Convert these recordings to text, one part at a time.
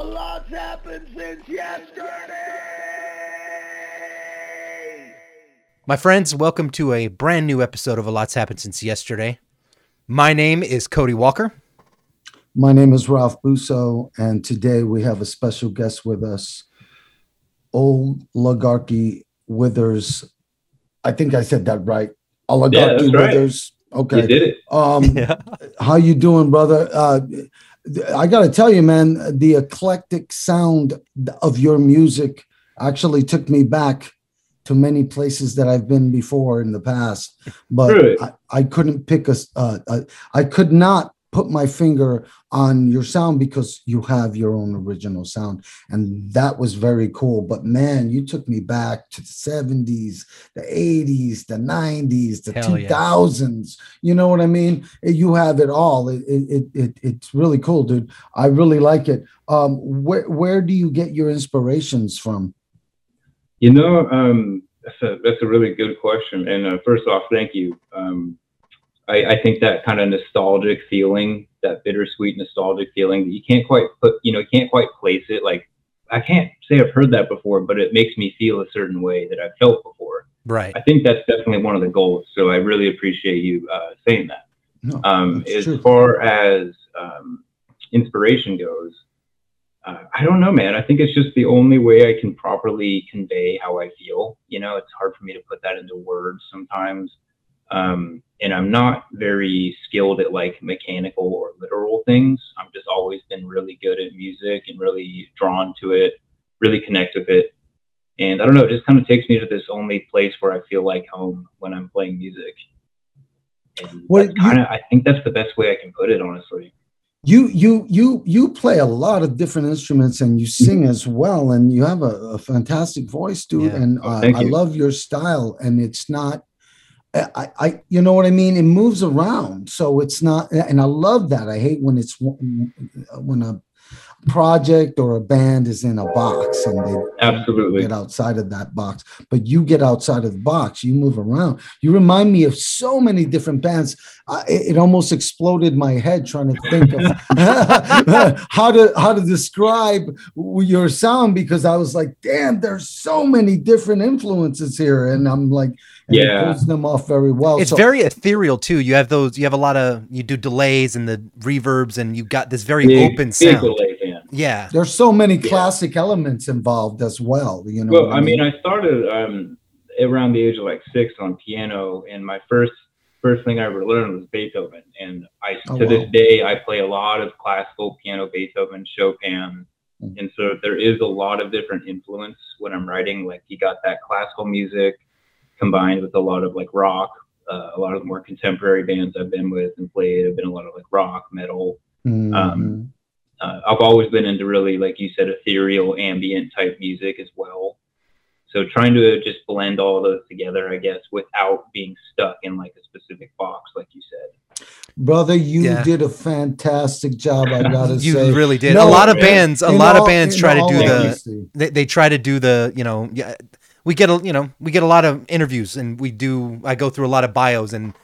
A lot's happened since yesterday. My friends, welcome to a brand new episode of A Lot's Happened Since Yesterday. My name is Cody Walker. My name is Ralph Busso, and today we have a special guest with us, old Oligarchy Withers. I think I said that right. Oligarchy that's right. Withers. Okay. You did it. Um, Yeah. how you doing, brother? Uh, I got to tell you, man, the eclectic sound of your music actually took me back to many places that I've been before in the past, but Really? I, I couldn't pick a, uh, uh, I could not put my finger on your sound because you have your own original sound, and that was very cool. But man, you took me back to the seventies, the eighties, the nineties, the Hell two yeah. You know what I mean? You have it all. It, it, it, it it's really cool, dude. I really like it. Um, where where do you get your inspirations from? You know, um, that's a that's a really good question. And uh, first off, thank you. Um, I, I think that kind of nostalgic feeling, that bittersweet nostalgic feeling that you can't quite put, you know, you can't quite place it. Like I can't say I've heard that before, but it makes me feel a certain way that I've felt before. Right. I think that's definitely one of the goals. So I really appreciate you uh, saying that. No, Um, as true. far as um, inspiration goes, uh, I don't know, man. I think it's just the only way I can properly convey how I feel. You know, it's hard for me to put that into words sometimes. Um, and I'm not very skilled at like mechanical or literal things. I've just always been really good at music and really drawn to it, really connect with it. And I don't know, it just kind of takes me to this only place where I feel like home when I'm playing music. And Well, kind of, I think that's the best way I can put it, honestly. you you you you play a lot of different instruments and you sing as well and you have a, a fantastic voice dude Yeah. and Oh, uh, i love your style and it's not I, I you know what i mean? It moves around. So it's not and i love that. I hate when it's when a project or a band is in a box and they Absolutely. get outside of that box. But you get outside of the box you move around. You remind me of so many different bands. I, it almost exploded my head trying to think of how to how to describe your sound because i was like damn there's so many different influences here. And i'm like Yeah. pulls them off very well It's So- very ethereal too. You have those. You have a lot of. You do delays and the reverbs, and you got this very Big- open big sound. delay. Yeah. there's so many Yeah. classic elements involved as well you know Well, I mean, I started um, around the age of like six on piano, and my first first thing I ever learned was Beethoven. And I, Oh, to this day, I play a lot of classical piano, Beethoven, Chopin, Mm. and so there is a lot of different influence when I'm writing. Like you got that classical music combined with a lot of like rock. Uh, a lot of the more contemporary bands I've been with and played have been a lot of like rock, metal, Mhm. um, uh, I've always been into really, like you said, ethereal, ambient type music as well. So trying to just blend all those together, I guess, without being stuck in like a specific box, like you said. brother you Yeah. did a fantastic job i gotta You say really did. No, a lot of bands. A lot all- of bands try to do the. honesty. They, they try to do the. You know. Yeah. We get a. You know. We get a lot of interviews, and we do. I go through a lot of bios, and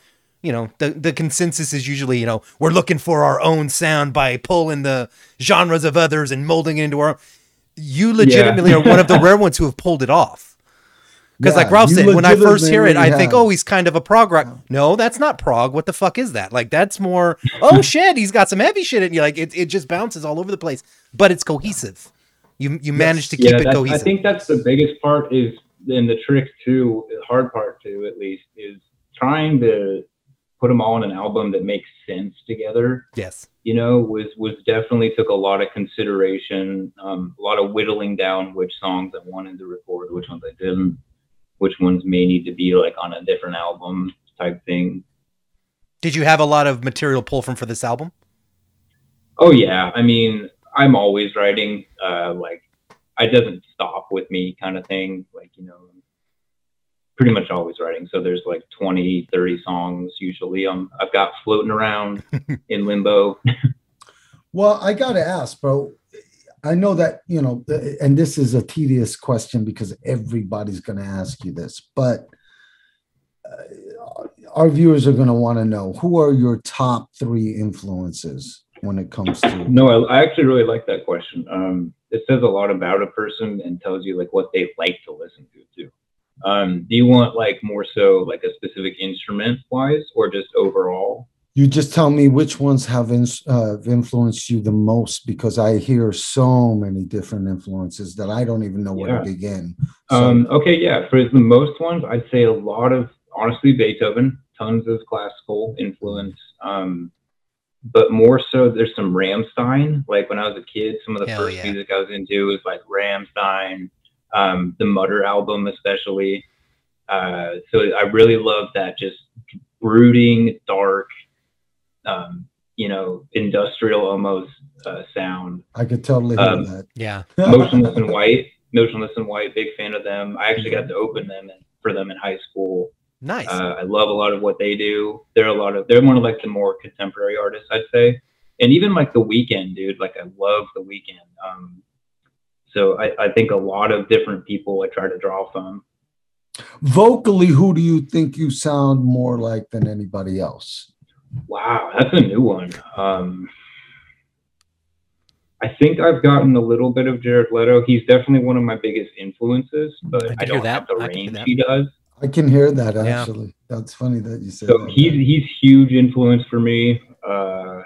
you know the the consensus is usually you know we're looking for our own sound by pulling the genres of others and molding it into our. You legitimately are one of the rare ones who have pulled it off. Because like Yeah, Ralph said, when I first hear it, I legitimately think, oh, he's kind of a prog rock. No, that's not prog. What the fuck is that? Like that's more. Oh shit, he's got some heavy shit in you. Like it, it just bounces all over the place, but it's cohesive. You you manage to keep yeah, it cohesive. I think that's the biggest part is, and the trick too, the hard part too, at least, is trying to put them all in an album that makes sense together. yes. you know, was was definitely took a lot of consideration, um, a lot of whittling down which songs I wanted to record, which ones I didn't, which ones may need to be like on a different album type thing. Did you have a lot of material pull from for this album? Oh yeah, I mean, I'm always writing, uh, like it doesn't stop with me kind of thing, like you know, pretty much always writing. So there's like 20, 30 songs usually. Um, I've got floating around in limbo. Well, I got to ask, bro. I know that, you know, and this is a tedious question because everybody's going to ask you this, but uh, our viewers are going to want to know who are your top three influences when it comes to No, I, I actually really like that question. Um, it says a lot about a person and tells you like what they like to listen to too. Um, do you want like more so like a specific instrument wise or just overall? you just tell me which ones have in, uh, influenced you the most because I hear so many different influences that I don't even know where Yeah. to begin. So, Um, okay, yeah. For the most ones, I'd say a lot of honestly Beethoven, tons of classical influence. Um, but more so, there's some Rammstein. Like when I was a kid, some of the Hell first yeah. music I was into was like Rammstein, um, the Mutter album especially. Uh, so I really love that just brooding, dark, um, you know, industrial almost uh, sound. I could totally hear Um, that. Yeah. Motionless in White, Motionless in White, big fan of them. I actually got to open them in, for them in high school. Nice. Uh, I love a lot of what they do. They're a lot of they're one of like the more contemporary artists, I'd say, and even like the Weeknd, dude. Like I love the Weeknd. Um, so I, I think a lot of different people I try to draw from. Vocally, who do you think you sound more like than anybody else? Wow, that's a new one. Um, I think I've gotten a little bit of Jared Leto. He's definitely one of my biggest influences, but I I, can don't that. have the I can hear range he does. I can hear that Yeah. actually. That's funny that you said So that. he's he's huge influence for me. Uh,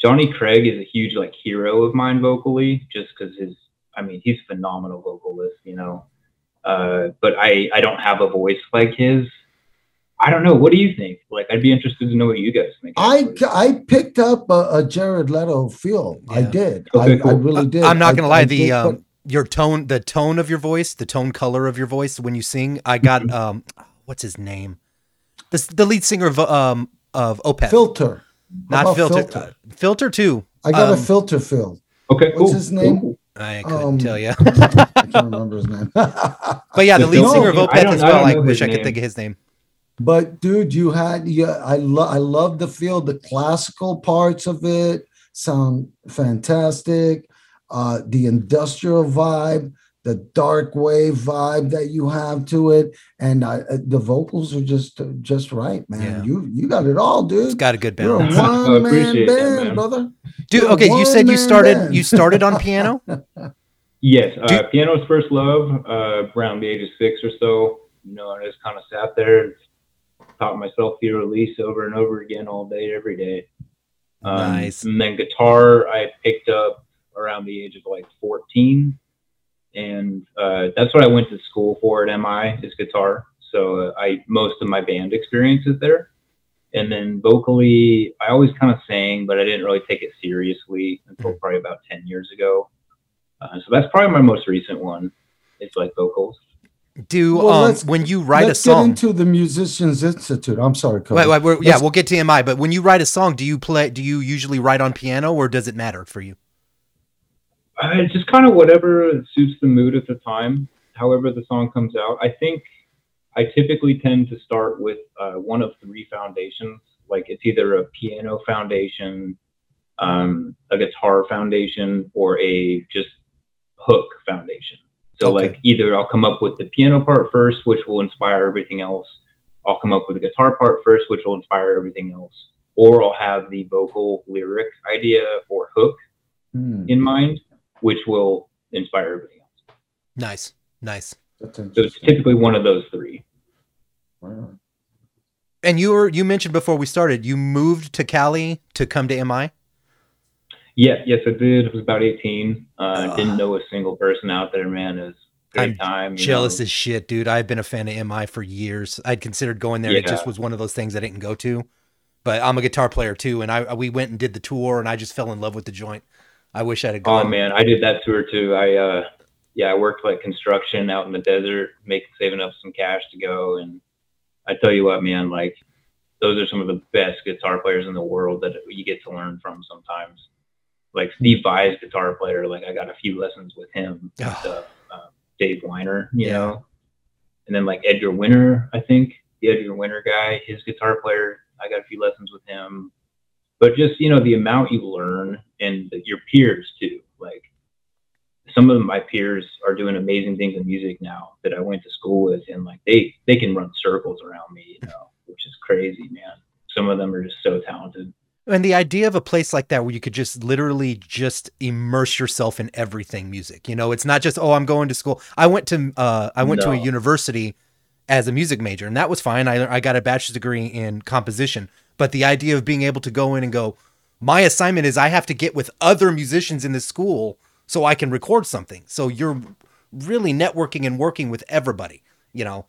Johnny Craig is a huge like hero of mine vocally, just because his I mean he's a phenomenal vocalist, you know. Uh, but I I don't have a voice like his. I don't know. What do you think? Like I'd be interested to know what you guys think. I. I picked up a, a Jared Leto feel. I did. Okay, I, I really did. I'm not gonna lie. I the did, um, but your tone, the tone of your voice, the tone color of your voice when you sing. I got Mm-hmm. um, what's his name? This the lead singer of um of Opeth. filter. Not filter. filter? uh, filter too. I got um, a filter feel. okay, what's cool. his name? cool. I couldn't Um, tell you. I can't remember his name. But yeah, the The lead film- singer of Opeth as well. don't I wish his I could name. think of his name. But dude, you had yeah, I love I love the feel. The classical parts of it sound fantastic. Uh, the industrial vibe, the dark wave vibe that you have to it, and I, uh, the vocals are just just right, man. Yeah. You you got it all, It's dude. got a good You're a balance. One man appreciate that, band, man. brother. Dude, You're okay, you said you started band. you started on piano. Yes, uh, Do- piano's first love. Uh, around the age of six or so, you know, I just kind of sat there and taught myself Für Elise over and over again all day, every day. Um, Nice. And then guitar, I picked up around the age of like 14, and uh, that's what I went to school for at MI is guitar. So uh, I most of my band experience is there. And then vocally, I always kind of sang, but I didn't really take it seriously until Mm-hmm. probably about 10 years ago. Uh, so that's probably my most recent one. It's like vocals. Do Well, um when you write a Let's get song. into the Musicians Institute. I'm sorry, Cody. Wait, wait, yeah, Let's- we'll get to MI. But when you write a song, do you play? Do you usually write on piano, or does it matter for you? Uh, it's just kind of whatever suits the mood at the time, however the song comes out. I think I typically tend to start with uh, one of three foundations. Like it's either a piano foundation, um, a guitar foundation, or a just hook foundation. So Okay. like either I'll come up with the piano part first, which will inspire everything else. I'll come up with the guitar part first, which will inspire everything else. Or I'll have the vocal lyric idea or hook Hmm, in mind, which will inspire everything else. Nice, nice. So it's typically one of those three. Wow. And you were you mentioned before we started, you moved to Cali to come to MI. Yeah, yes, I did. I was about 18. Uh, Ugh. didn't know a single person out there, man. It was a great I'm time. Jealous know. as shit, dude. I've been a fan of MI for years. I'd considered going there. and It just was one of those things I didn't go to. But I'm a guitar player too, and I we went and did the tour, and I just fell in love with the joint. I wish I'd have Oh man, I did that tour too. I uh, yeah, I worked like construction out in the desert, making saving up some cash to go. And I tell you what, man, like those are some of the best guitar players in the world that you get to learn from sometimes. Like Steve Vai's guitar player, like I got a few lessons with him. Oh. stuff. Uh, Dave Weiner, you Yeah. know, and then like Edgar Winter, I think the Edgar Winter guy, his guitar player, I got a few lessons with him. But just you know the amount you learn and your peers too. Like some of my peers are doing amazing things in music now that I went to school with, and like they they can run circles around me, you know, which is crazy, man. Some of them are just so talented. And the idea of a place like that where you could just literally just immerse yourself in everything music. You know, it's not just oh I'm going to school. I went to uh I went to a university as a music major and that was fine. I I got a bachelor's degree in composition. But the idea of being able to go in and go my assignment is I have to get with other musicians in this school so I can record something. So you're really networking and working with everybody, you know.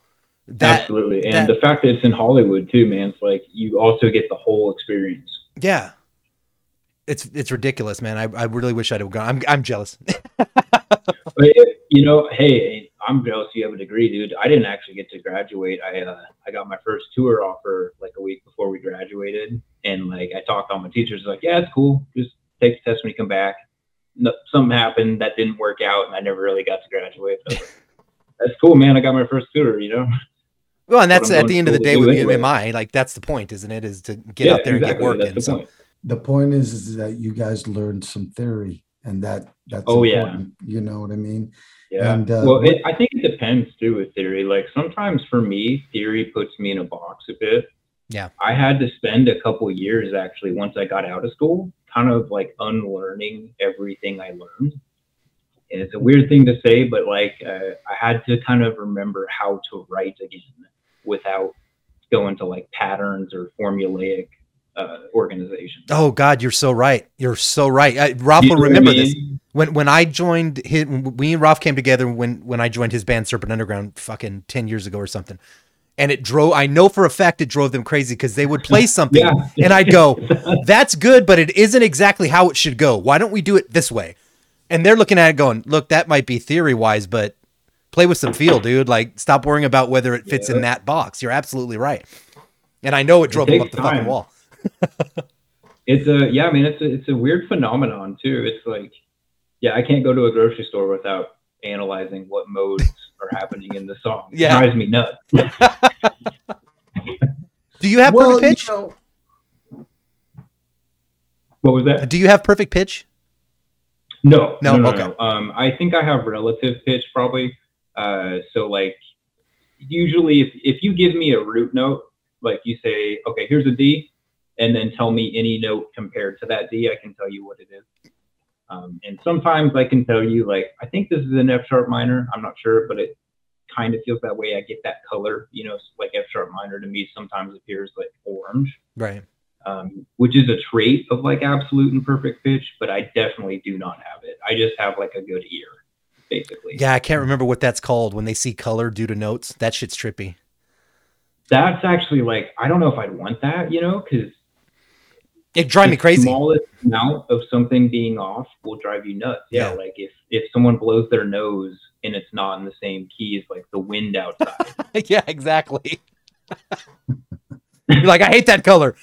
That Absolutely. And that- the fact that it's in Hollywood too, man, it's like you also get the whole experience. Yeah. It's it's ridiculous, man. I, I really wish I'd have gone. I'm I'm jealous. But you know, hey, I'm jealous you have a degree, dude. I didn't actually get to graduate. I uh, I got my first tour offer like a week before we graduated, and like I talked to my teachers, like, yeah, it's cool. Just take the test when you come back. No, something happened that didn't work out, and I never really got to graduate. But like, that's cool, man. I got my first tour, you know. well, and that's at the end of the day to do with anyway. UMI. Like that's the point, isn't it? Is to get out there and get exactly. working. That's the So point. The point is, is that you guys learned some theory, and that that's Oh, yeah. You know what I mean? Yeah. And, uh, well, it, I think it depends too with theory. Like sometimes for me, theory puts me in a box a bit. Yeah. I had to spend a couple years actually once I got out of school, kind of like unlearning everything I learned. And it's a weird thing to say, but like uh, I had to kind of remember how to write again without going to like patterns or formulaic uh, organization. Oh God, you're so right. You're so right. I, Ralph You will what I remember mean? this. When when I joined his, we and Ralph came together when when I joined his band Serpent Underground, fucking ten years ago or something. And it drove. I know for a fact it drove them crazy because they would play something, Yeah. and I'd go, "That's good, but it isn't exactly how it should go. Why don't we do it this way?" And they're looking at it, going, "Look, that might be theory wise, but play with some feel, dude. Like, stop worrying about whether it fits in that box. You're absolutely right." And I know it drove them up the fucking wall. It's a yeah, I mean it's a it's a weird phenomenon too. It's like yeah, I can't go to a grocery store without analyzing what modes are happening in the song. It Yeah. drives me nuts. Do you have well, perfect pitch? you know, What was that? Do you have perfect pitch? No, No, no, no, okay. no. Um, I think I have relative pitch probably. Uh, so like usually if if you give me a root note, like you say, okay, here's a D, and then tell me any note compared to that D, I can tell you what it is. Um, and sometimes I can tell you like I think this is an F sharp minor. I'm not sure, but it kind of feels that way. I get that color, you know, like F sharp minor to me sometimes appears like orange Right. um, which is a trait of like absolute and perfect pitch, but I definitely do not have it. I just have like a good ear, basically. Yeah, I can't remember what that's called when they see color due to notes. That shit's trippy. That's actually like, I don't know if I'd want that, you know, because It drive me crazy. smallest amount of something being off will drive you nuts. Yeah, Yeah. like if, if someone blows their nose and it's not in the same key as like the wind outside. yeah, exactly. You're like, I hate that color.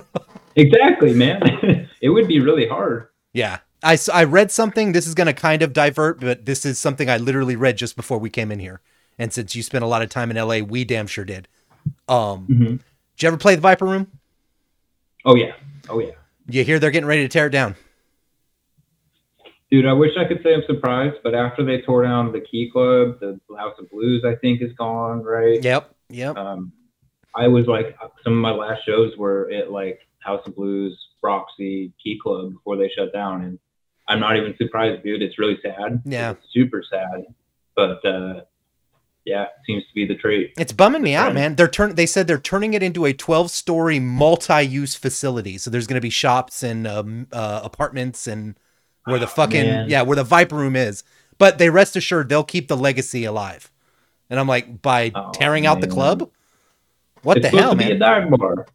exactly, man. it would be really hard. Yeah. I, I read something. This is going to kind of divert, but this is something I literally read just before we came in here. And since you spent a lot of time in LA, we damn sure did. Um, Mhm. Did you ever play the Viper Room? Oh yeah. Oh yeah. You hear they're getting ready to tear it down. Dude, I wish I could say I'm surprised, but after they tore down the Key Club, the House of Blues, I think, is gone, right? Yep. Yep. Um, I was like, some of my last shows were at like House of Blues, Roxy, Key Club before they shut down, and I'm not even surprised, dude. It's really sad. Yeah. It's super sad, but uh, yeah, it seems to be the trait. It's bumming me out, man. They're turn. They said they're turning it into a 12 story multi-use facility. So there's going to be shops and um, uh, apartments and where the Oh, fucking man. yeah, where the Viper Room is. But they rest assured they'll keep the legacy alive. And I'm like, by Oh, tearing out the club, what it's the hell, be a man? dive bar.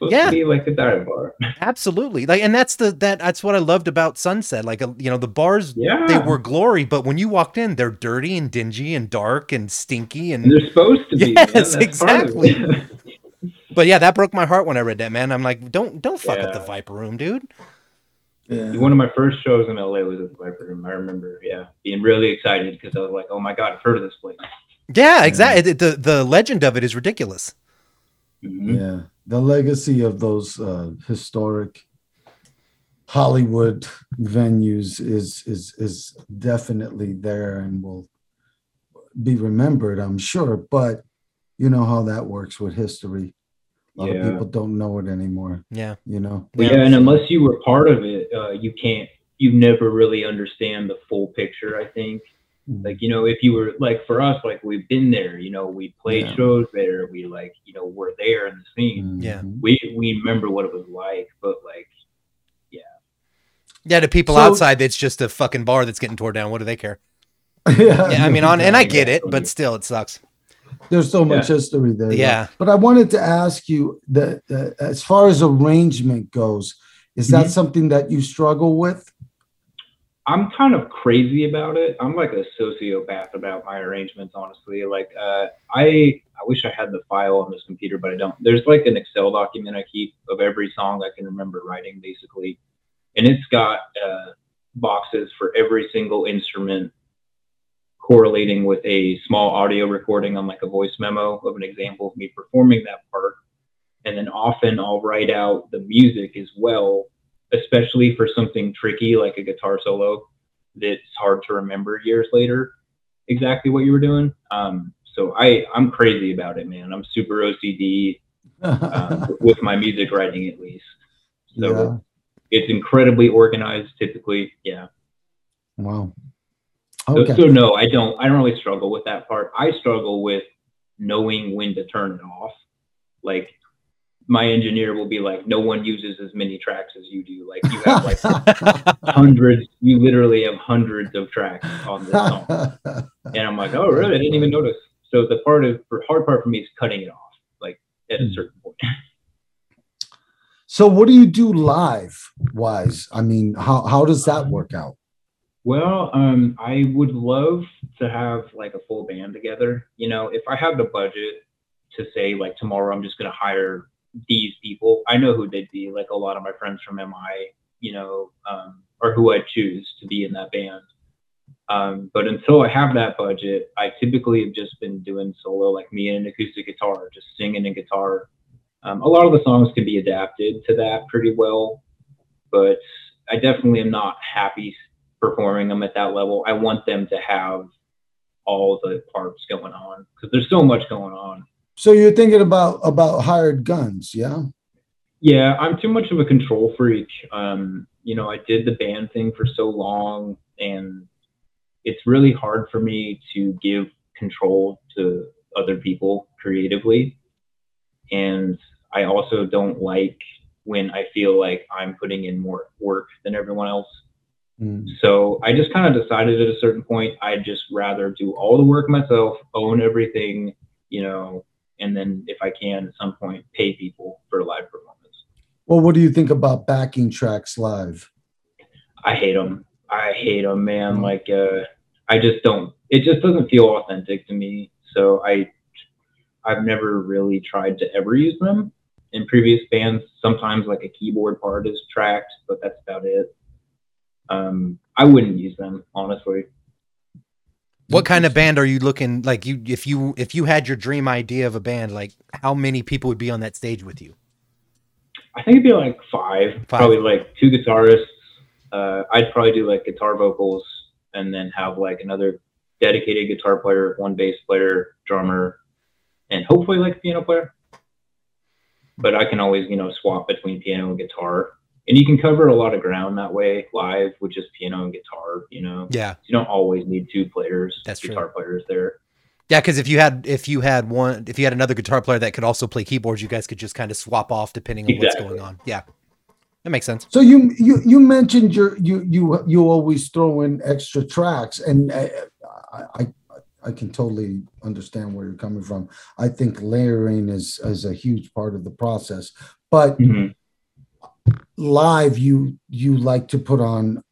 It's supposed Yeah. to be like a dive bar. Absolutely. Like, and that's the that that's what I loved about Sunset. Like, uh, you know, the bars Yeah, they were glory, but when you walked in, they're dirty and dingy and dark and stinky and And they're supposed to be. Yes, That's exactly. But yeah, that broke my heart when I read that, man. I'm like, don't don't fuck up the Viper Room, dude. yeah. One of my first shows in LA was at the Viper Room. I remember, yeah, being really excited because I was like, "Oh my god, I've heard of this place." Yeah, exactly. The the legend of it is ridiculous. Mhm. Yeah, the legacy of those uh, historic Hollywood venues is is is definitely there and will be remembered, I'm sure. But you know how that works with history. A lot Yeah. of people don't know it anymore. Yeah. You know. But yeah. and unless you were part of it, uh, you can't. You never really understand the full picture. I think. Like you know, if you were like for us, like we've been there. You know, we played Yeah. shows there. We like you know we're there in the scene. Yeah. Mhm. We we remember what it was like, but like Yeah, Yeah, to people So- outside, it's just a fucking bar that's getting torn down. What do they care? yeah. Yeah, I mean, on and I get it, but still, it sucks. There's so much Yeah. history there. though. Yeah. But I wanted to ask you that uh, as far as arrangement goes, is that Mhm. something that you struggle with? I'm kind of crazy about it. I'm like a sociopath about my arrangements, honestly. Like, uh, I I wish I had the file on this computer, but I don't. There's like an Excel document I keep of every song I can remember writing, basically, and it's got uh, boxes for every single instrument correlating with a small audio recording on like a voice memo of an example of me performing that part. And then often I'll write out the music as well especially for something tricky like a guitar solo that's hard to remember years later exactly what you were doing. Um, so I I'm crazy about it, man. I'm super OCD uh, with my music writing at least. So yeah. it's incredibly organized typically. Yeah. Wow. So, Okay. so no, I don't. I don't really struggle with that part. I struggle with knowing when to turn it off. Like my engineer will be like, "No one uses as many tracks as you do. Like you have like hundreds. You literally have hundreds of tracks on this song." And I'm like, "Oh, really? I didn't even notice." So the part of the hard part for me is cutting it off, like at a Hmm. certain point. so what do you do live wise? I mean, how how does that work out? Well, um, I would love to have like a full band together. You know, if I have the budget to say like tomorrow I'm just gonna hire these people, I know who they'd be. Like a lot of my friends from MI, you know, um, or who I choose to be in that band. Um, but until I have that budget, I typically have just been doing solo, like me and an acoustic guitar, just singing and guitar. Um, a lot of the songs can be adapted to that pretty well, but I definitely am not happy performing them at that level. I want them to have all the parts going on because there's so much going on. So you're thinking about about hired guns, yeah? Yeah, I'm too much of a control freak. Um, you know, I did the band thing for so long, and it's really hard for me to give control to other people creatively. And I also don't like when I feel like I'm putting in more work than everyone else. Mm. So I just kind of decided at a certain point I'd just rather do all the work myself, own everything, you know, and then if I can at some point pay people for a live performance. Well, what do you think about backing tracks live? I hate them. I hate them, man. Mm. Like, uh, I just don't. It just doesn't feel authentic to me. So I, I've never really tried to ever use them. In previous bands, sometimes like a keyboard part is tracked, but that's about it. Um, I wouldn't use them honestly. What kind of band are you looking like? You if you if you had your dream idea of a band, like how many people would be on that stage with you? I think it'd be like five, Five. probably like two guitarists. Uh, I'd probably do like guitar vocals and then have like another dedicated guitar player, one bass player, drummer, and hopefully like a piano player. But I can always, you know, swap between piano and guitar. And you can cover a lot of ground that way live with just piano and guitar, you know. Yeah, You don't always need two players, That's true. guitar players there. yeah. Because if you had if you had one if you had another guitar player that could also play keyboards, you guys could just kind of swap off depending on what's going on. Yeah, that makes sense. So you you you mentioned your you you you always throw in extra tracks, and uh, I I I can totally understand where you're coming from. I think layering is is a huge part of the process, but Mhm. Live you you like to put on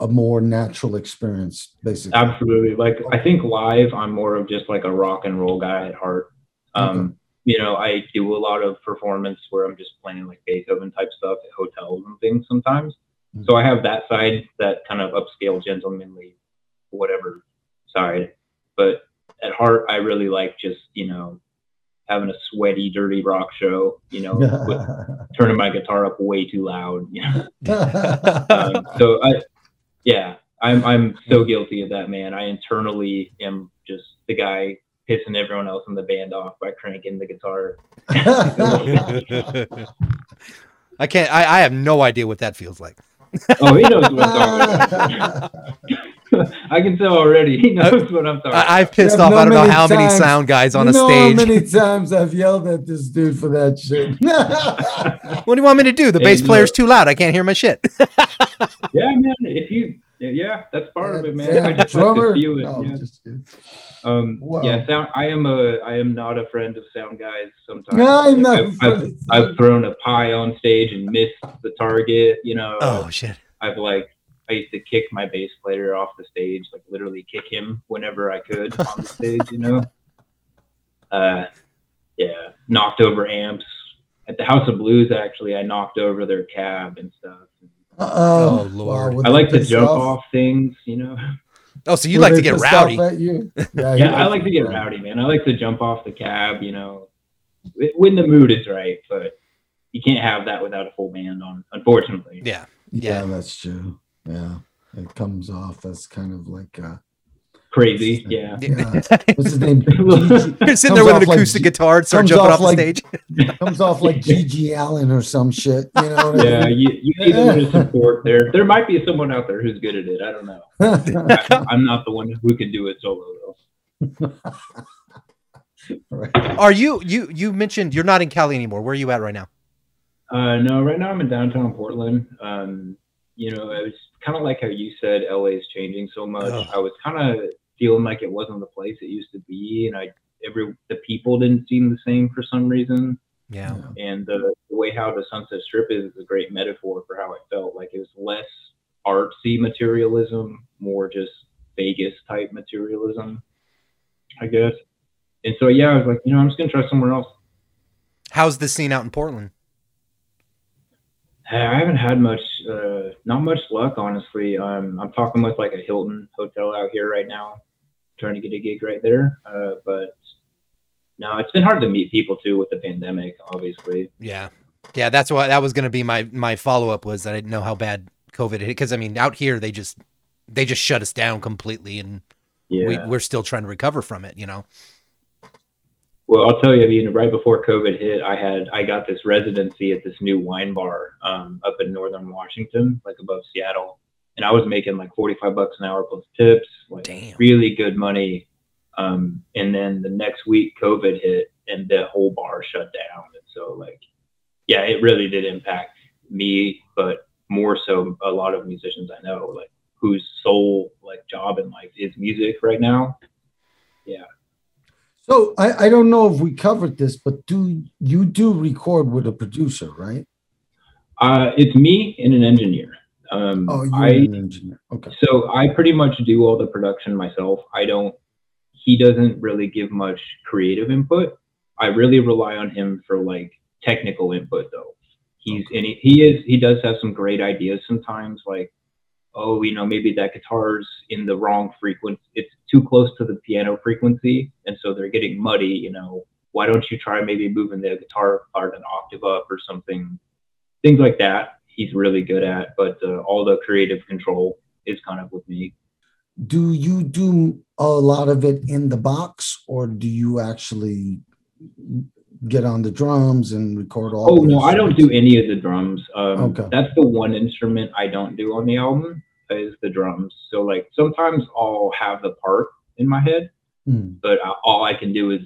a more natural experience, basically. Absolutely. Like I think live, I'm more of just like a rock and roll guy at heart. Um, You know, I do a lot of performance where I'm just playing like Beethoven type stuff at hotels and things sometimes. So I have that side, that kind of upscale, gentlemanly, whatever side. But at heart, I really like just you know having a sweaty, dirty rock show. You know, with turning my guitar up way too loud. You know. um, so I, yeah, I'm I'm so guilty of that, man. I internally am just the guy pissing everyone else in the band off by cranking the guitar. I can't. I, I have no idea what that feels like. Oh, he knows what I'm talking about. I can tell already. He knows what I'm talking about. I, I've pissed Yeah, off. no I don't know many how many sound guys on a know stage. how many times I've yelled at this dude for that shit. What do you want me to do? The Hey, bass look. player's too loud. I can't hear my shit. yeah, man. If you, yeah, that's part of it, man. Damn, I just like drummer. to feel it. No, yeah. just. Um, Wow. yeah, sound. I am a. I am not a friend of sound guys. Sometimes No, I'm not. I've, I've, I've thrown a pie on stage and missed the target. You know. Oh shit. I've like. I used to kick my bass player off the stage, like literally kick him whenever I could on the stage. You know. Uh, yeah, knocked over amps at the House of Blues. Actually, I knocked over their cab and stuff. Uh-oh. Oh, Lord. were I like to jump off things. You know. Oh, so you Were like to get rowdy? you? Yeah, yeah, I like to get rowdy, man. I like to jump off the cab, you know, when the mood is right. But you can't have that without a full band on, unfortunately. Yeah. Yeah, Yeah. that's true. Yeah, it comes off as kind of like uh, Crazy, yeah. yeah. What's his name? You're sitting there with an off like acoustic guitar and start comes jumping off off the like- stage. Comes off like GG Allin or some shit. You know what Yeah, I you, you need a little support there. There might be someone out there who's good at it. I don't know. I, I'm not the one who can do it solo though. Right. Are you you you mentioned you're not in Cali anymore? Where are you at right now? Uh, no, right now I'm in downtown Portland. Um, you know, it was kind of like how you said LA is changing so much. Ugh. I was kind of feeling like it wasn't the place it used to be, and I every the people didn't seem the same for some reason. Yeah. And the, the way how the Sunset Strip is is a great metaphor for how it felt. Like it was less artsy materialism, more just Vegas type materialism, I guess. And so yeah, I was like, you know, I'm just gonna try somewhere else. How's the scene out in Portland? Uh, I haven't had much, uh, not much luck, honestly. Um, I'm talking with like a Hilton hotel out here right now, trying to get a gig right there. Uh, but no, it's been hard to meet people too with the pandemic, obviously. Yeah. Yeah, that's what that was going to be my my follow up was that I didn't know how bad COVID hit because I mean out here they just they just shut us down completely and Yeah. we, we're still trying to recover from it. You know. Well, I'll tell you, I mean, right before COVID hit, I had I got this residency at this new wine bar um, up in northern Washington, like above Seattle, and I was making like forty five bucks an hour plus tips, like Damn. really good money. Um, and then the next week, COVID hit, and the whole bar shut down. And so, like, yeah, it really did impact me, but more so a lot of musicians I know, like whose sole like job in life is music right now. So I, I don't know if we covered this, but do you do record with a producer, right? Uh, it's me and an engineer. Um, Oh, you're I an engineer. Okay. so I pretty much do all the production myself. I don't. He doesn't really give much creative input. I really rely on him for like technical input, though. He's and he, he is he does have some great ideas sometimes, like oh, you know, maybe that guitar's in the wrong frequency. It's too close to the piano frequency, and so they're getting muddy. You know, why don't you try maybe moving the guitar part an octave up or something? Things like that. He's really good at, but uh, all the creative control is kind of with me. Do you do a lot of it in the box, or do you actually get on the drums and record all? Oh no, I don't do any of the drums. Um, Okay. That's the one instrument I don't do on the album is the drums. So like sometimes I'll have the part in my head, Hmm. but I, all I can do is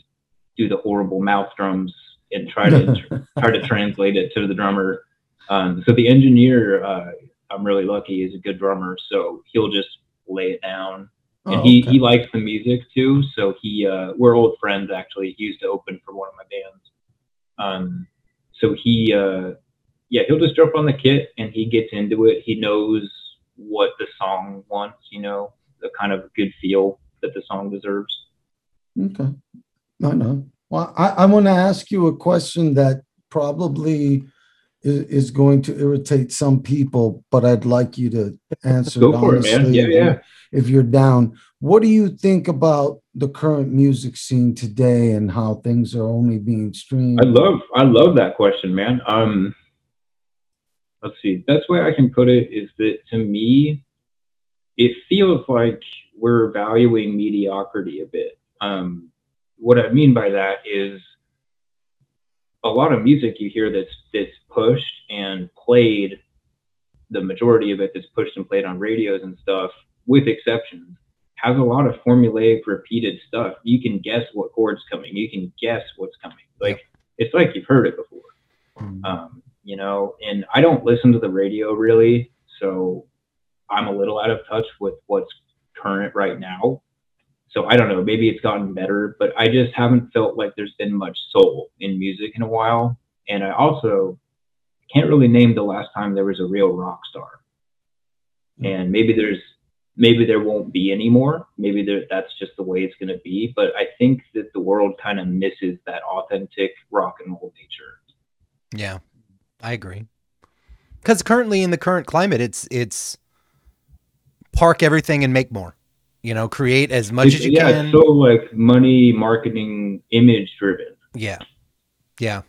do the horrible mouth drums and try to try to translate it to the drummer. Um, so the engineer, uh, I'm really lucky, is a good drummer. So he'll just lay it down and Oh, he, okay. he likes the music too. So he uh, we're old friends actually. He used to open for one of my bands. Um, so he uh, yeah he'll just jump on the kit and he gets into it. He knows what the song wants. You know the kind of good feel that the song deserves. Okay. I know. Well, I, I want to ask you a question that probably is, is going to irritate some people, but I'd like you to answer Go it for it, man. honestly Yeah, if yeah. if you're down. What do you think about the current music scene today and how things are only being streamed? I love I love that question, man. Um, let's see. Best way I can put it is that to me, it feels like we're valuing mediocrity a bit. Um, what I mean by that is a lot of music you hear that's that's pushed and played the majority of it that's pushed and played on radios and stuff with exceptions has a lot of formulaic repeated stuff. You can guess what chord's coming. You can guess what's coming. Like it's like you've heard it before. Mm. um, you know and i don't listen to the radio really so i'm a little out of touch with what's current right now so i don't know maybe it's gotten better but i just haven't felt like there's been much soul in music in a while. And i also can't really name the last time there was a real rock star. Hmm. And maybe there's maybe there won't be anymore. Maybe there, that's just the way it's going to be. But i think that the world kind of misses that authentic rock and roll nature. Yeah, I agree. Because currently in the current climate, it's it's park everything and make more. You know, create as much It's- as you yeah, can. so like money, marketing, image driven. yeah, yeah.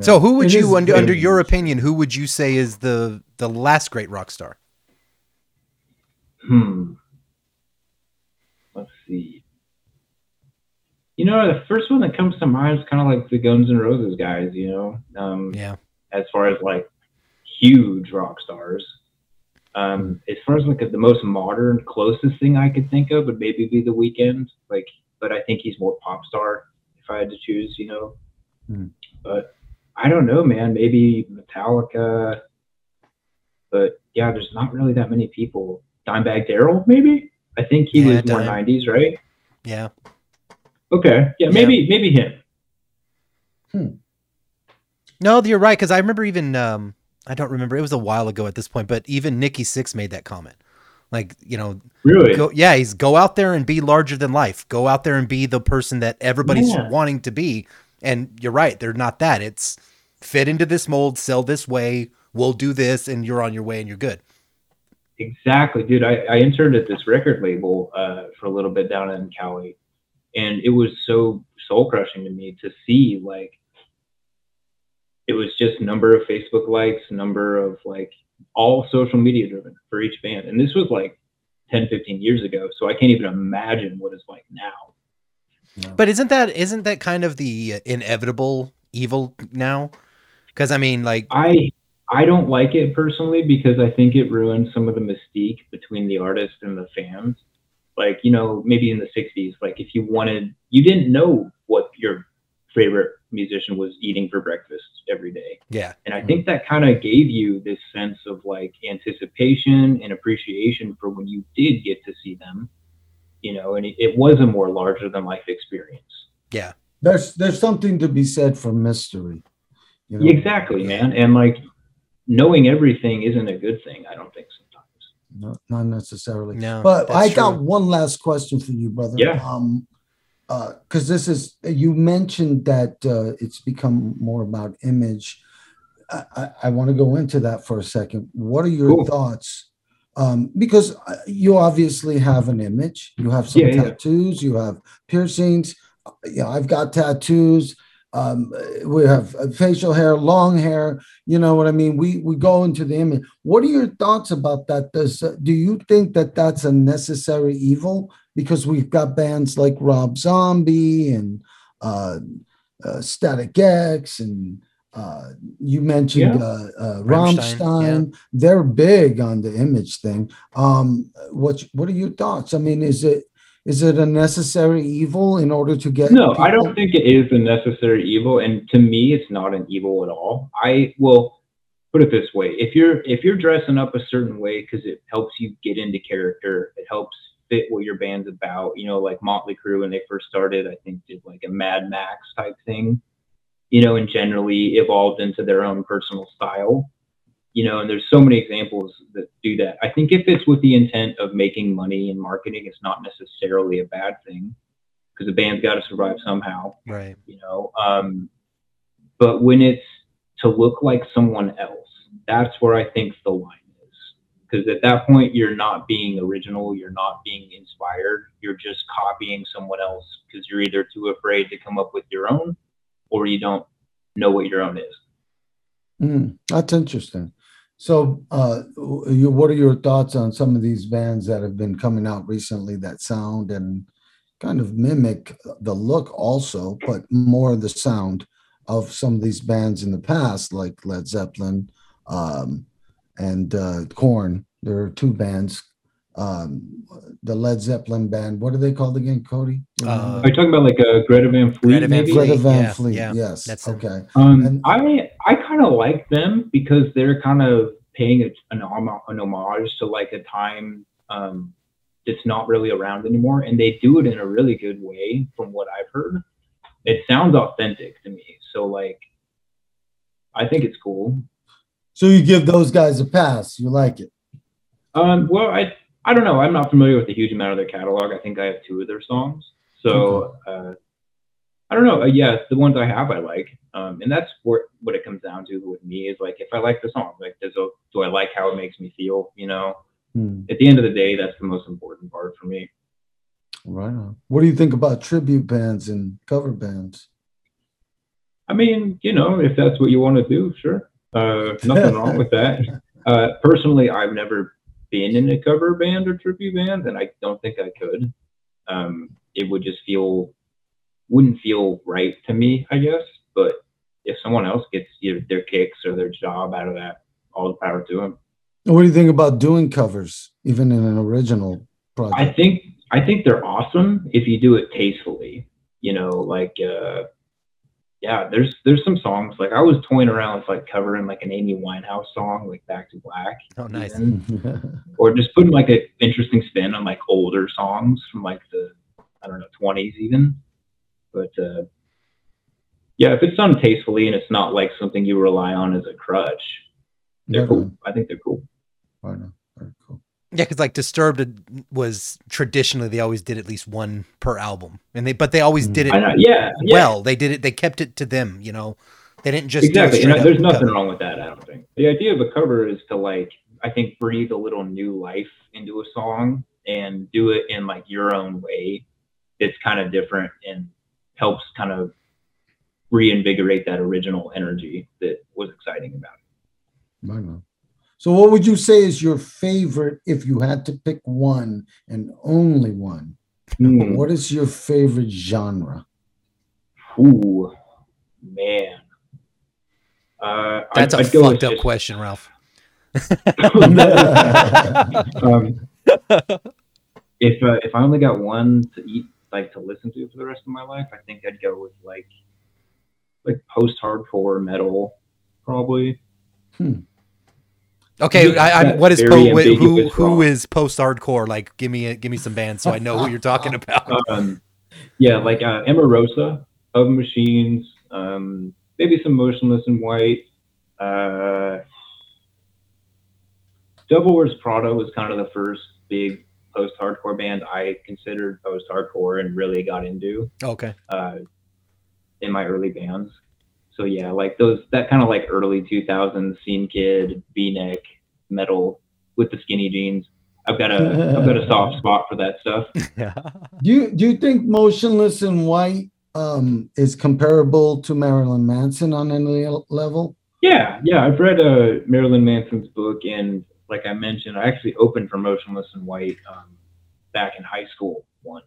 So who would It you, under, under your opinion, who would you say is the the last great rock star? Hmm. Let's see. You know, the first one that comes to mind is kind of like the Guns N' Roses guys. You know, um, Yeah, as far as like huge rock stars. Um, as far as like the most modern, closest thing I could think of would maybe be The Weeknd. Like, but I think he's more pop star if I had to choose. You know, Hmm. but I don't know, man. Maybe Metallica. But yeah, there's not really that many people. Dimebag Darrell, maybe. I think he Yeah, was more Dime. '90s, right? yeah. Okay, yeah, maybe maybe him. No, you're right. Because I remember even um, I don't remember. It was a while ago at this point, but even Nikki Sixx made that comment. Like you know, Really? go yeah, he's go out there and be larger than life. Go out there and be the person that everybody's Yeah. wanting to be. And you're right, they're not that. It's fit into this mold, sell this way, we'll do this, and you're on your way and you're good. Exactly, dude. I, I interned at this record label uh, for a little bit down in Cali, and it was so soul crushing to me to see like it was just number of Facebook likes, number of like all social media driven for each band, and this was like 10, 15 years ago. So I can't even imagine what it's like now. But isn't that isn't that kind of the inevitable evil now? Because I mean, like, I I don't like it personally because I think it ruins some of the mystique between the artist and the fans. Like, you know, maybe in the 60s, like if you wanted, you didn't know what your favorite musician was eating for breakfast every day. yeah, And I think that kind of gave you this sense of like anticipation and appreciation for when you did get to see them, you know, and it, it was a more larger than life experience. yeah, There's there's something to be said for mystery. You know? Exactly, man. And like knowing everything isn't a good thing, I don't think sometimes. No, not necessarily. no. But that's I got one last question for you, brother. Yeah. Um, because this is you mentioned that uh, it's become more about image. I, I, I want to go into that for a second. What are your Cool. thoughts? Um, because uh, you obviously have an image. You have some Yeah, yeah. tattoos. You have piercings. Uh, Yeah, I've got tattoos. Um, uh, we have uh, facial hair, long hair. You know what I mean. We we go into the image. What are your thoughts about that? Does uh, do you think that that's a necessary evil? Because we've got bands like Rob Zombie and uh, uh, Static X, and uh, you mentioned Yeah. uh, uh, Rammstein, Rammstein. They're big on the image thing. Um, what what are your thoughts? I mean, is it is it a necessary evil in order to get? No, I don't think it is a necessary evil, and to me, it's not an evil at all. I will put it this way: if you're if you're dressing up a certain way because it helps you get into character, it helps fit what your band's about. You know, like Motley Crue when they first started, I think did like a Mad Max type thing. You know, and generally evolved into their own personal style. You know, and there's so many examples that do that. I think if it's with the intent of making money and marketing, it's not necessarily a bad thing because the band's got to survive somehow, right. you know. Um, but when it's to look like someone else, that's where I think the line. Because at that point, you're not being original, you're not being inspired, you're just copying someone else because you're either too afraid to come up with your own or you don't know what your own is. Mm, that's interesting. So, uh, you, what are your thoughts on some of these bands that have been coming out recently that sound and kind of mimic the look also, but more the sound of some of these bands in the past, like Led Zeppelin um, and uh, Korn. There are two bands. Um, the Led Zeppelin band. What are they called again, Cody? Uh. Are you talking about like a Greta Van Fleet? Greta Van maybe? Fleet. Greta Van yeah, Fleet. yeah, yes. that's okay. Um, And- I I kind of like them because they're kind of paying an, an homage to like a time um, that's not really around anymore, and they do it in a really good way, from what I've heard. It sounds authentic to me, so like, I think it's cool. So you give those guys a pass. You like it. Um, well, I I don't know. I'm not familiar with a huge amount of their catalog. I think I have two of their songs, so uh, I don't know. Uh, yes, the ones I have, I like, um, and that's what what it comes down to with me is like if I like the song, like does it, do I like how it makes me feel? You know, Hmm, at the end of the day, that's the most important part for me. right on. What do you think about tribute bands and cover bands? I mean, you know, if that's what you want to do, sure. Uh, nothing wrong with that. Uh, personally, I've never been in a cover band or tribute band, and I don't think I could. Um, it would just feel, wouldn't feel right to me, I guess. But if someone else gets either their kicks or their job out of that, all the power to them. What do you think about doing covers, even in an original project? I think I think they're awesome if you do it tastefully. You know, like uh yeah, there's there's some songs like I was toying around with like covering like an Amy Winehouse song, like Back to Black. Oh, nice. even, or just putting like an interesting spin on like older songs from like the I don't know, twenties even. But uh yeah, if it's done tastefully and it's not like something you rely on as a crutch, they're Right cool. I think they're cool. right on. Very cool. Yeah, because like Disturbed was traditionally they always did at least one per album, and they but they always Mm. did it I know, yeah, yeah. well. They did it. They kept it to them. You know, they didn't just do exactly. And straight there's nothing cover. wrong with that. I don't think the idea of a cover is to like I think breathe a little new life into a song and do it in like your own way. It's kind of different and helps kind of reinvigorate that original energy that was exciting about it. Right on. So, what would you say is your favorite if you had to pick one and only one? Hmm. What is your favorite genre? Ooh, man. Uh, That's I'd, a I'd go fucked up just- question, Ralph. um, if uh, if I only got one to eat, like to listen to for the rest of my life, I think I'd go with like like post hardcore metal, probably. Okay, I, what is po- wh- who who is post hardcore? Like, give me a, give me some bands so I know who you're talking about. Um, yeah, like uh, Emma Rosa, of Machines, um, maybe some Motionless in White. Uh, Devil Wears Prada was kind of the first big post-hardcore band I considered post-hardcore and really got into Okay, uh, in my early bands. So yeah, like those that kind of like early 2000s scene kid V-neck metal with the skinny jeans. I've got a I've got a soft spot for that stuff. yeah. Do you do you think Motionless in White um, is comparable to Marilyn Manson on any level? Yeah, yeah. I've read uh, Marilyn Manson's book, and like I mentioned, I actually opened for Motionless in White um, back in high school once.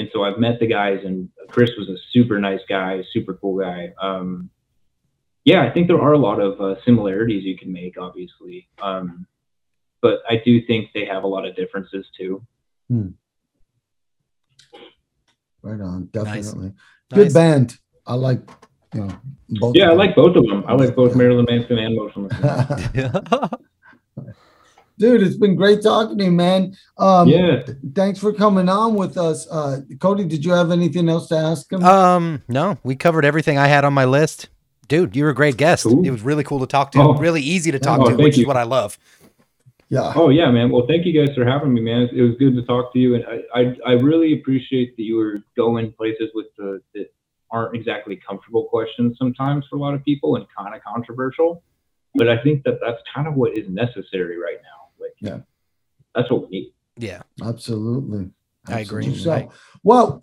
And so I've met the guys, and Chris was a super nice guy, super cool guy. Um, yeah, I think there are a lot of uh, similarities you can make, obviously. Um, but I do think they have a lot of differences too. Right on, definitely. Nice. Good band. I like, you know, both. Yeah, I of like both of them. I like both Yeah. Marilyn Manson and Motionless. in White. them. Dude, it's been great talking to you, man. Um, yeah. Thanks for coming on with us. Uh, Cody, did you have anything else to ask him? um, no, we covered everything I had on my list. Dude, you were a great guest. Cool. It was really cool to talk to. Oh. Really easy to talk Oh, to, thank which is what I love. yeah. Oh yeah, man. Well, thank you guys for having me, man. It was good to talk to you, and I I, I really appreciate that you were going places with the that aren't exactly comfortable questions sometimes for a lot of people and kind of controversial. But I think that that's kind of what is necessary right now. Like, Yeah. that's what we need. Yeah, Absolutely. I agree. So, I- well,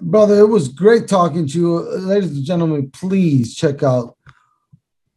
brother, it was great talking to you. Ladies and gentlemen, please check out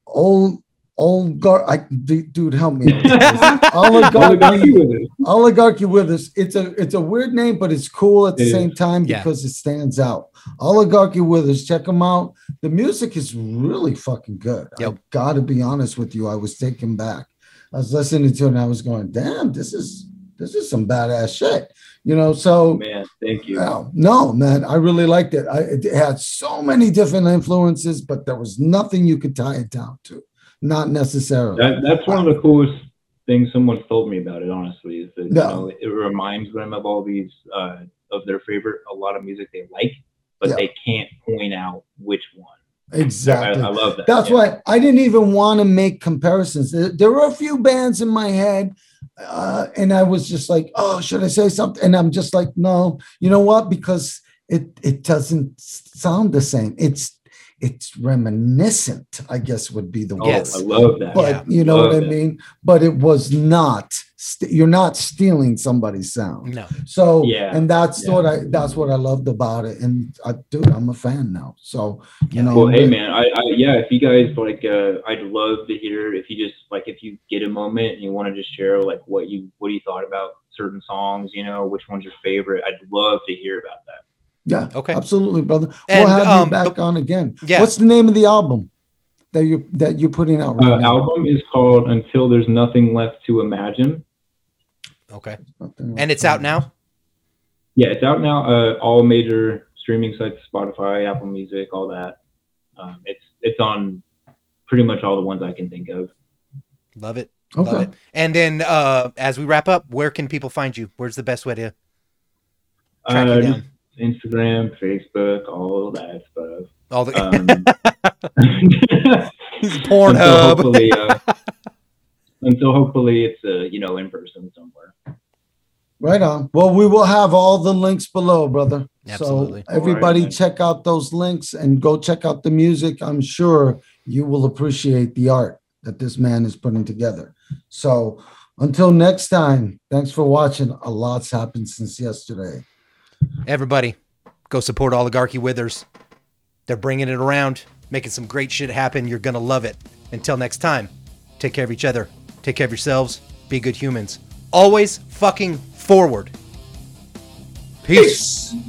Old Oligar- I, d- dude, help me. out with this. Oligarchy Oligarchy, Withers. Oligarchy Withers. It's a it's a weird name, but it's cool at the It same is. time Yeah. because it stands out. Oligarchy Withers, check them out. The music is really fucking good. I Yep. gotta be honest with you. I was taken back. I was listening to it and I was going, damn, this is this is some badass shit. You know, so Man, thank you. no, no, man, I really liked it. I, it had so many different influences, but there was nothing you could tie it down to. Not necessarily. That, that's one of the coolest things someone's told me about it. Honestly, is that Yeah. you know it reminds them of all these uh, of their favorite a lot of music they like, but Yeah. they can't point out which one. I, exactly. I love that. That's yeah. why I didn't even want to make comparisons. There, there were a few bands in my head, uh, and I was just like, "Oh, should I say something?" And I'm just like, "No, you know what? Because it it doesn't sound the same. It's it's reminiscent. I guess would be the Oh, word. Yes. I love that. But Yeah. you know what I Love it. mean. But it was not. St- you're not stealing somebody's sound. No. So Yeah, and that's yeah. what I that's what I loved about it. And I, dude, I'm a fan now. So you know, Well, hey man, I, I yeah, if you guys like, uh, I'd love to hear if you just like if you get a moment and you want to just share like what you what you thought about certain songs, you know, which one's your favorite. I'd love to hear about that. Yeah, Okay. absolutely, brother. And, we'll have um, you back the- on again. Yeah. What's the name of the album that you that you're putting out right Uh, album is called Until There's Nothing Left to Imagine. Okay. And it's out now. Yeah, it's out now. Uh, all major streaming sites, Spotify, Apple Music, all that. Um, it's it's on pretty much all the ones I can think of. Love it. Love Okay. it. And then uh as we wrap up, where can people find you? Where's the best way to track Uh, you just down? Instagram, Facebook, all that stuff. All the Um, until Pornhub. hopefully, uh, until hopefully it's uh, you know in person somewhere. Right on. Well, we will have all the links below, brother. Absolutely. So everybody All right, man. check out those links and go check out the music. I'm sure you will appreciate the art that this man is putting together. So until next time, thanks for watching. A lot's happened since yesterday. Everybody, go support Oligarchy Withers. They're bringing it around, making some great shit happen. You're going to love it. Until next time, take care of each other. Take care of yourselves. Be good humans. Always fucking forward. Peace. Thank